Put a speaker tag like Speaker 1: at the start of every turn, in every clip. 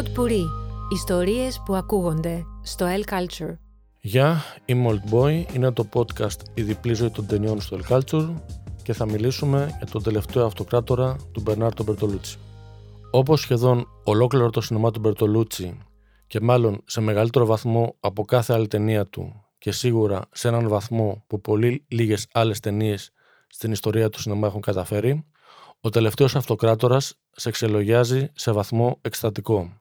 Speaker 1: Pod Puri. Ιστορίες που ακούγονται στο El Culture.
Speaker 2: Γεια, είμαι Old Boy, είναι το podcast «Η διπλή ζωή των ταινιών» στο El Culture και θα μιλήσουμε για τον τελευταίο αυτοκράτορα του Μπερνάρτο Μπερτολούτσι. Όπως σχεδόν ολόκληρο το σινεμά του Μπερτολούτσι και μάλλον σε μεγαλύτερο βαθμό από κάθε άλλη ταινία του και σίγουρα σε έναν βαθμό που πολύ λίγες άλλες ταινίες στην ιστορία του σινεμά έχουν καταφέρει, ο τελευταίος αυτοκράτορας σε εξελογιάζει σε βαθμό εκστατικό.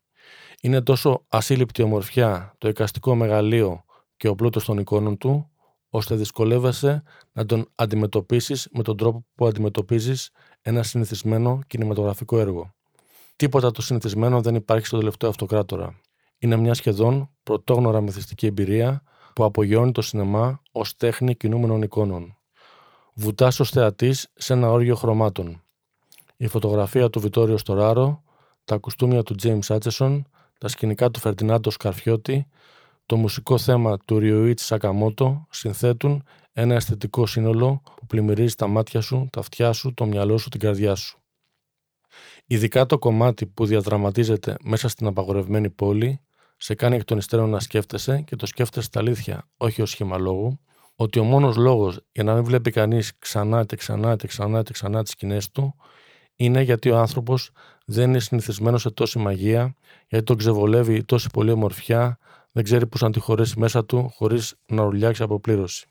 Speaker 2: Είναι τόσο ασύλληπτη ομορφιά, το εικαστικό μεγαλείο και ο πλούτος των εικόνων του, ώστε δυσκολεύεσαι να τον αντιμετωπίσεις με τον τρόπο που αντιμετωπίζεις ένα συνηθισμένο κινηματογραφικό έργο. Τίποτα το συνηθισμένο δεν υπάρχει στο τελευταίο αυτοκράτορα. Είναι μια σχεδόν πρωτόγνωρα μυθιστική εμπειρία που απογειώνει το σινεμά ως τέχνη κινούμενων εικόνων. Βουτάς ως θεατής σε ένα όργιο χρωμάτων. Η φωτογραφία του Βιτόριο Στοράρο, τα κουστούμια του James Άτσεσον, τα σκηνικά του Φερτινάντο Σκαρφιώτη, το μουσικό θέμα του Ριουίτ Σακαμότο συνθέτουν ένα αισθητικό σύνολο που πλημμυρίζει τα μάτια σου, τα αυτιά σου, το μυαλό σου, την καρδιά σου. Ειδικά το κομμάτι που διαδραματίζεται μέσα στην απαγορευμένη πόλη σε κάνει εκ των υστέρων να σκέφτεσαι και το σκέφτεσαι στα αλήθεια, όχι ως σχήμα λόγου, ότι ο μόνος λόγος για να μην βλέπει κανείς ξανά και ξανά και ξανά και ξανά τις σκηνές του είναι γιατί ο άνθρωπος δεν είναι συνηθισμένος σε τόση μαγεία, γιατί τον ξεβολεύει τόση πολλή ομορφιά, δεν ξέρει πώ να τη χωρέσει μέσα του χωρίς να ουρλιάξει από πλήρωση.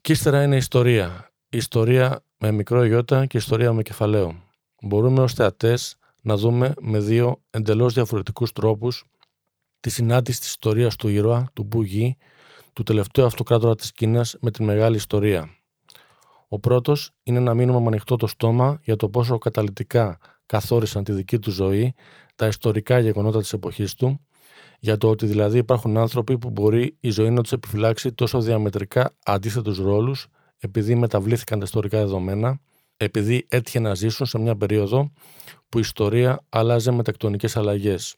Speaker 2: Και ύστερα είναι η ιστορία. Η ιστορία με μικρό γιώτα και ιστορία με κεφαλαίο. Μπορούμε ως θεατές να δούμε με δύο εντελώς διαφορετικούς τρόπους τη συνάντηση της ιστορίας του ήρωα, του Μπουγί, του τελευταίου αυτοκράτορα της Κίνας με τη μεγάλη ιστορία. Ο πρώτος είναι να μείνουμε με ανοιχτό το στόμα για το πόσο καταλητικά καθόρισαν τη δική του ζωή, τα ιστορικά γεγονότα της εποχής του, για το ότι δηλαδή υπάρχουν άνθρωποι που μπορεί η ζωή να τους επιφυλάξει τόσο διαμετρικά αντίθετους ρόλους, επειδή μεταβλήθηκαν τα ιστορικά δεδομένα, επειδή έτυχε να ζήσουν σε μια περίοδο που η ιστορία άλλαζε με τεκτονικές αλλαγές.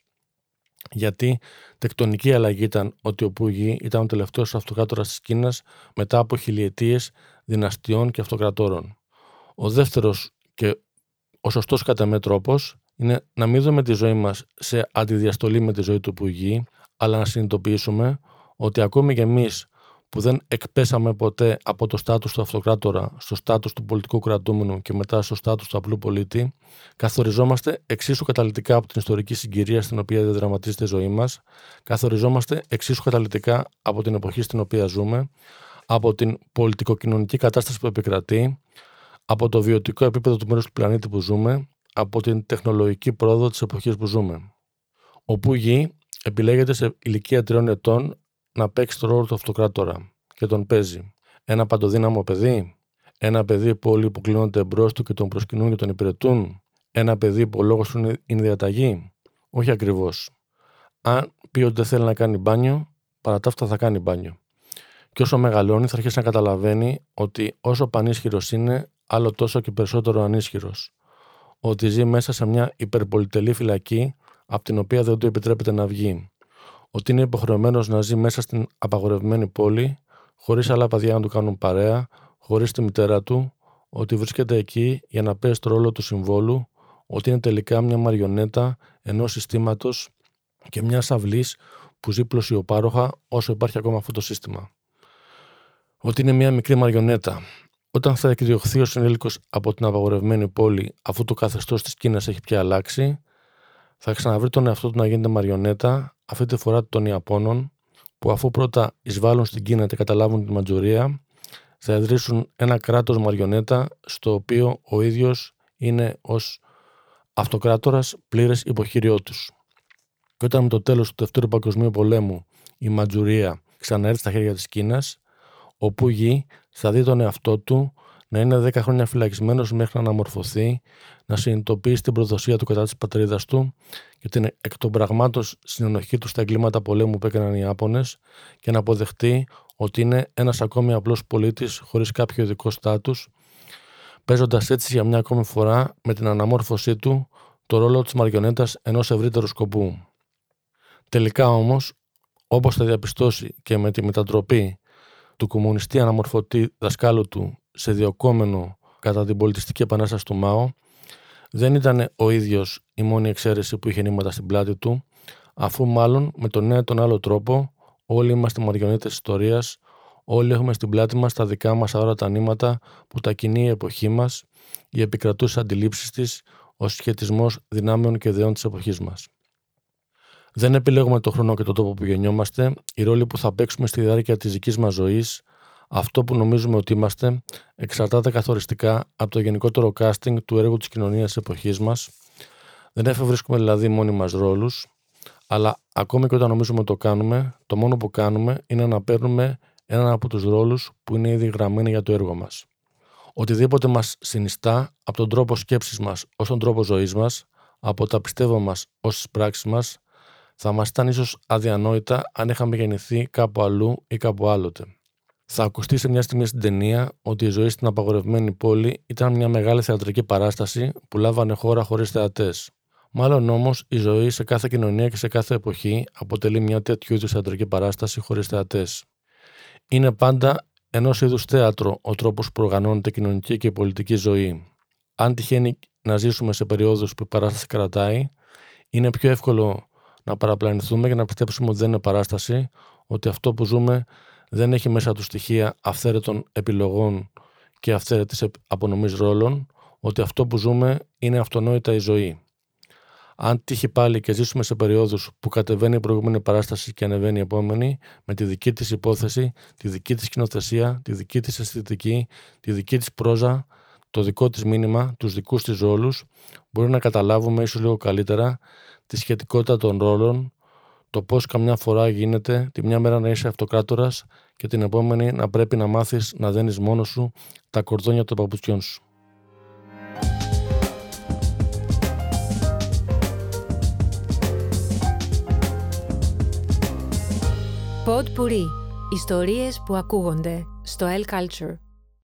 Speaker 2: Γιατί τεκτονική αλλαγή ήταν ότι ο Πούγι ήταν ο τελευταίος αυτοκράτορας της Κίνας μετά από χιλιετίες δυναστιών και αυτοκρατόρων. Ο δεύτερος και ο σωστός κατά με τρόπος είναι να μην δούμε τη ζωή μας σε αντιδιαστολή με τη ζωή του Πούγι, αλλά να συνειδητοποιήσουμε ότι ακόμη και εμείς που δεν εκπέσαμε ποτέ από το στάτους του αυτοκράτορα στο στάτους του πολιτικού κρατούμενου και μετά στο στάτους του απλού πολίτη, καθοριζόμαστε εξίσου καταλητικά από την ιστορική συγκυρία στην οποία διαδραματίζεται η ζωή μας, καθοριζόμαστε εξίσου καταλητικά από την εποχή στην οποία ζούμε, από την πολιτικοκοινωνική κατάσταση που επικρατεί, από το βιωτικό επίπεδο του μέρους του πλανήτη που ζούμε, από την τεχνολογική πρόοδο της εποχής που ζούμε. Ο γη επιλέγεται σε ηλικία τριών ετών να παίξει το ρόλο του αυτοκράτορα και τον παίζει. Ένα παντοδύναμο παιδί, ένα παιδί που όλοι που κλείνονται εμπρό του και τον προσκυνούν και τον υπηρετούν, ένα παιδί που ο λόγος του είναι διαταγή. Όχι ακριβώς. Αν πει ότι δεν θέλει να κάνει μπάνιο, παρά τα αυτά θα κάνει μπάνιο. Και όσο μεγαλώνει, θα αρχίσει να καταλαβαίνει ότι όσο πανίσχυρος είναι, άλλο τόσο και περισσότερο ανίσχυρος. Ότι ζει μέσα σε μια υπερπολιτελή φυλακή, από την οποία δεν του επιτρέπεται να βγει ότι είναι υποχρεωμένος να ζει μέσα στην απαγορευμένη πόλη, χωρίς άλλα παιδιά να του κάνουν παρέα, χωρίς τη μητέρα του, ότι βρίσκεται εκεί για να παίζει το ρόλο του συμβόλου, ότι είναι τελικά μια μαριονέτα ενός συστήματος και μιας αυλής που ζει πλωσιοπάροχα όσο υπάρχει ακόμα αυτό το σύστημα. Ότι είναι μια μικρή μαριονέτα. Όταν θα εκδιωχθεί ο συνήλικο από την απαγορευμένη πόλη, αφού το καθεστώς της Κίνας έχει πια αλλάξει, θα ξαναβρει τον εαυτό του να γίνεται μαριονέτα, αυτή τη φορά των Ιαπώνων, που αφού πρώτα εισβάλλουν στην Κίνα και καταλάβουν τη Ματζουρία, θα ιδρύσουν ένα κράτος μαριονέτα στο οποίο ο ίδιος είναι ως αυτοκράτορας πλήρες υποχείριό τους. Και όταν με το τέλος του Δευτέρου Παγκοσμίου Πολέμου η Ματζουρία ξαναέρθει στα χέρια της Κίνας, ο Πουγί θα δει τον εαυτό του να είναι 10 χρόνια φυλακισμένος μέχρι να αναμορφωθεί, να συνειδητοποιήσει την προδοσία του κατά της πατρίδας του και την εκ των πραγμάτων συνενοχή του στα εγκλήματα πολέμου που έκαναν οι Ιάπωνε και να αποδεχτεί ότι είναι ένας ακόμη απλός πολίτης χωρίς κάποιο ειδικό στάτους, παίζοντας έτσι για μια ακόμη φορά με την αναμόρφωσή του το ρόλο της μαριονέτας ενός ευρύτερου σκοπού. Τελικά όμως, όπως θα διαπιστώσει και με τη μετατροπή του κομμουνιστή αναμορφωτή δασκάλου του σε διοκόμενο κατά την πολιτιστική επανάσταση του ΜΑΟ, δεν ήταν ο ίδιος η μόνη εξαίρεση που είχε νήματα στην πλάτη του, αφού μάλλον με τον ένα τον άλλο τρόπο όλοι είμαστε μαριονέτες ιστορίας, όλοι έχουμε στην πλάτη μας τα δικά μας αόρατα νήματα που τα κινεί η εποχή μας, οι επικρατούσες αντιλήψεις της, ο σχετισμός δυνάμεων και ιδεών της εποχής μας. Δεν επιλέγουμε το χρόνο και το τόπο που γεννιόμαστε, οι ρόλοι που θα παίξουμε στη διάρκεια της δικής μας ζωής, αυτό που νομίζουμε ότι είμαστε, εξαρτάται καθοριστικά από το γενικότερο casting του έργου της κοινωνίας της εποχής μας. Δεν εφευρίσκουμε δηλαδή μόνοι μας ρόλους, αλλά ακόμη και όταν νομίζουμε ότι το κάνουμε, το μόνο που κάνουμε είναι να παίρνουμε έναν από τους ρόλους που είναι ήδη γραμμένοι για το έργο μας. Οτιδήποτε μας συνιστά από τον τρόπο σκέψης μας ως τον τρόπο ζωής μας, από τα πιστεύω μας ως τις πράξεις μας, θα μας ήταν ίσως αδιανόητα αν είχαμε γεννηθεί κάπου αλλού ή κάπου άλλοτε. Θα ακουστεί σε μια στιγμή στην ταινία ότι η ζωή στην απαγορευμένη πόλη ήταν μια μεγάλη θεατρική παράσταση που λάβανε χώρα χωρίς θεατές. Μάλλον όμως η ζωή σε κάθε κοινωνία και σε κάθε εποχή αποτελεί μια τέτοιου είδους θεατρική παράσταση χωρίς θεατές. Είναι πάντα ενός είδους θέατρο ο τρόπος που οργανώνεται η κοινωνική και η πολιτική ζωή. Αν τυχαίνει να ζήσουμε σε περιόδους που η παράσταση κρατάει, είναι πιο εύκολο να παραπλανηθούμε και να πιστέψουμε ότι δεν είναι παράσταση, ότι αυτό που ζούμε δεν έχει μέσα του στοιχεία αυθαίρετων επιλογών και αυθαίρετης απονομής ρόλων, ότι αυτό που ζούμε είναι αυτονόητα η ζωή. Αν τύχει πάλι και ζήσουμε σε περιόδους που κατεβαίνει η προηγούμενη παράσταση και ανεβαίνει η επόμενη, με τη δική της υπόθεση, τη δική της κοινοθεσία, τη δική της αισθητική, τη δική της πρόζα, το δικό της μήνυμα, τους δικούς της ρόλους, μπορεί να καταλάβουμε ίσως λίγο καλύτερα τη σχετικότητα των ρόλων, το πώς καμιά φορά γίνεται τη μια μέρα να είσαι αυτοκράτορας και την επόμενη να πρέπει να μάθεις να δένεις μόνος σου τα κορδόνια των παπουτσιών σου.
Speaker 1: Pod Puri. Ιστορίες που ακούγονται στο El Culture.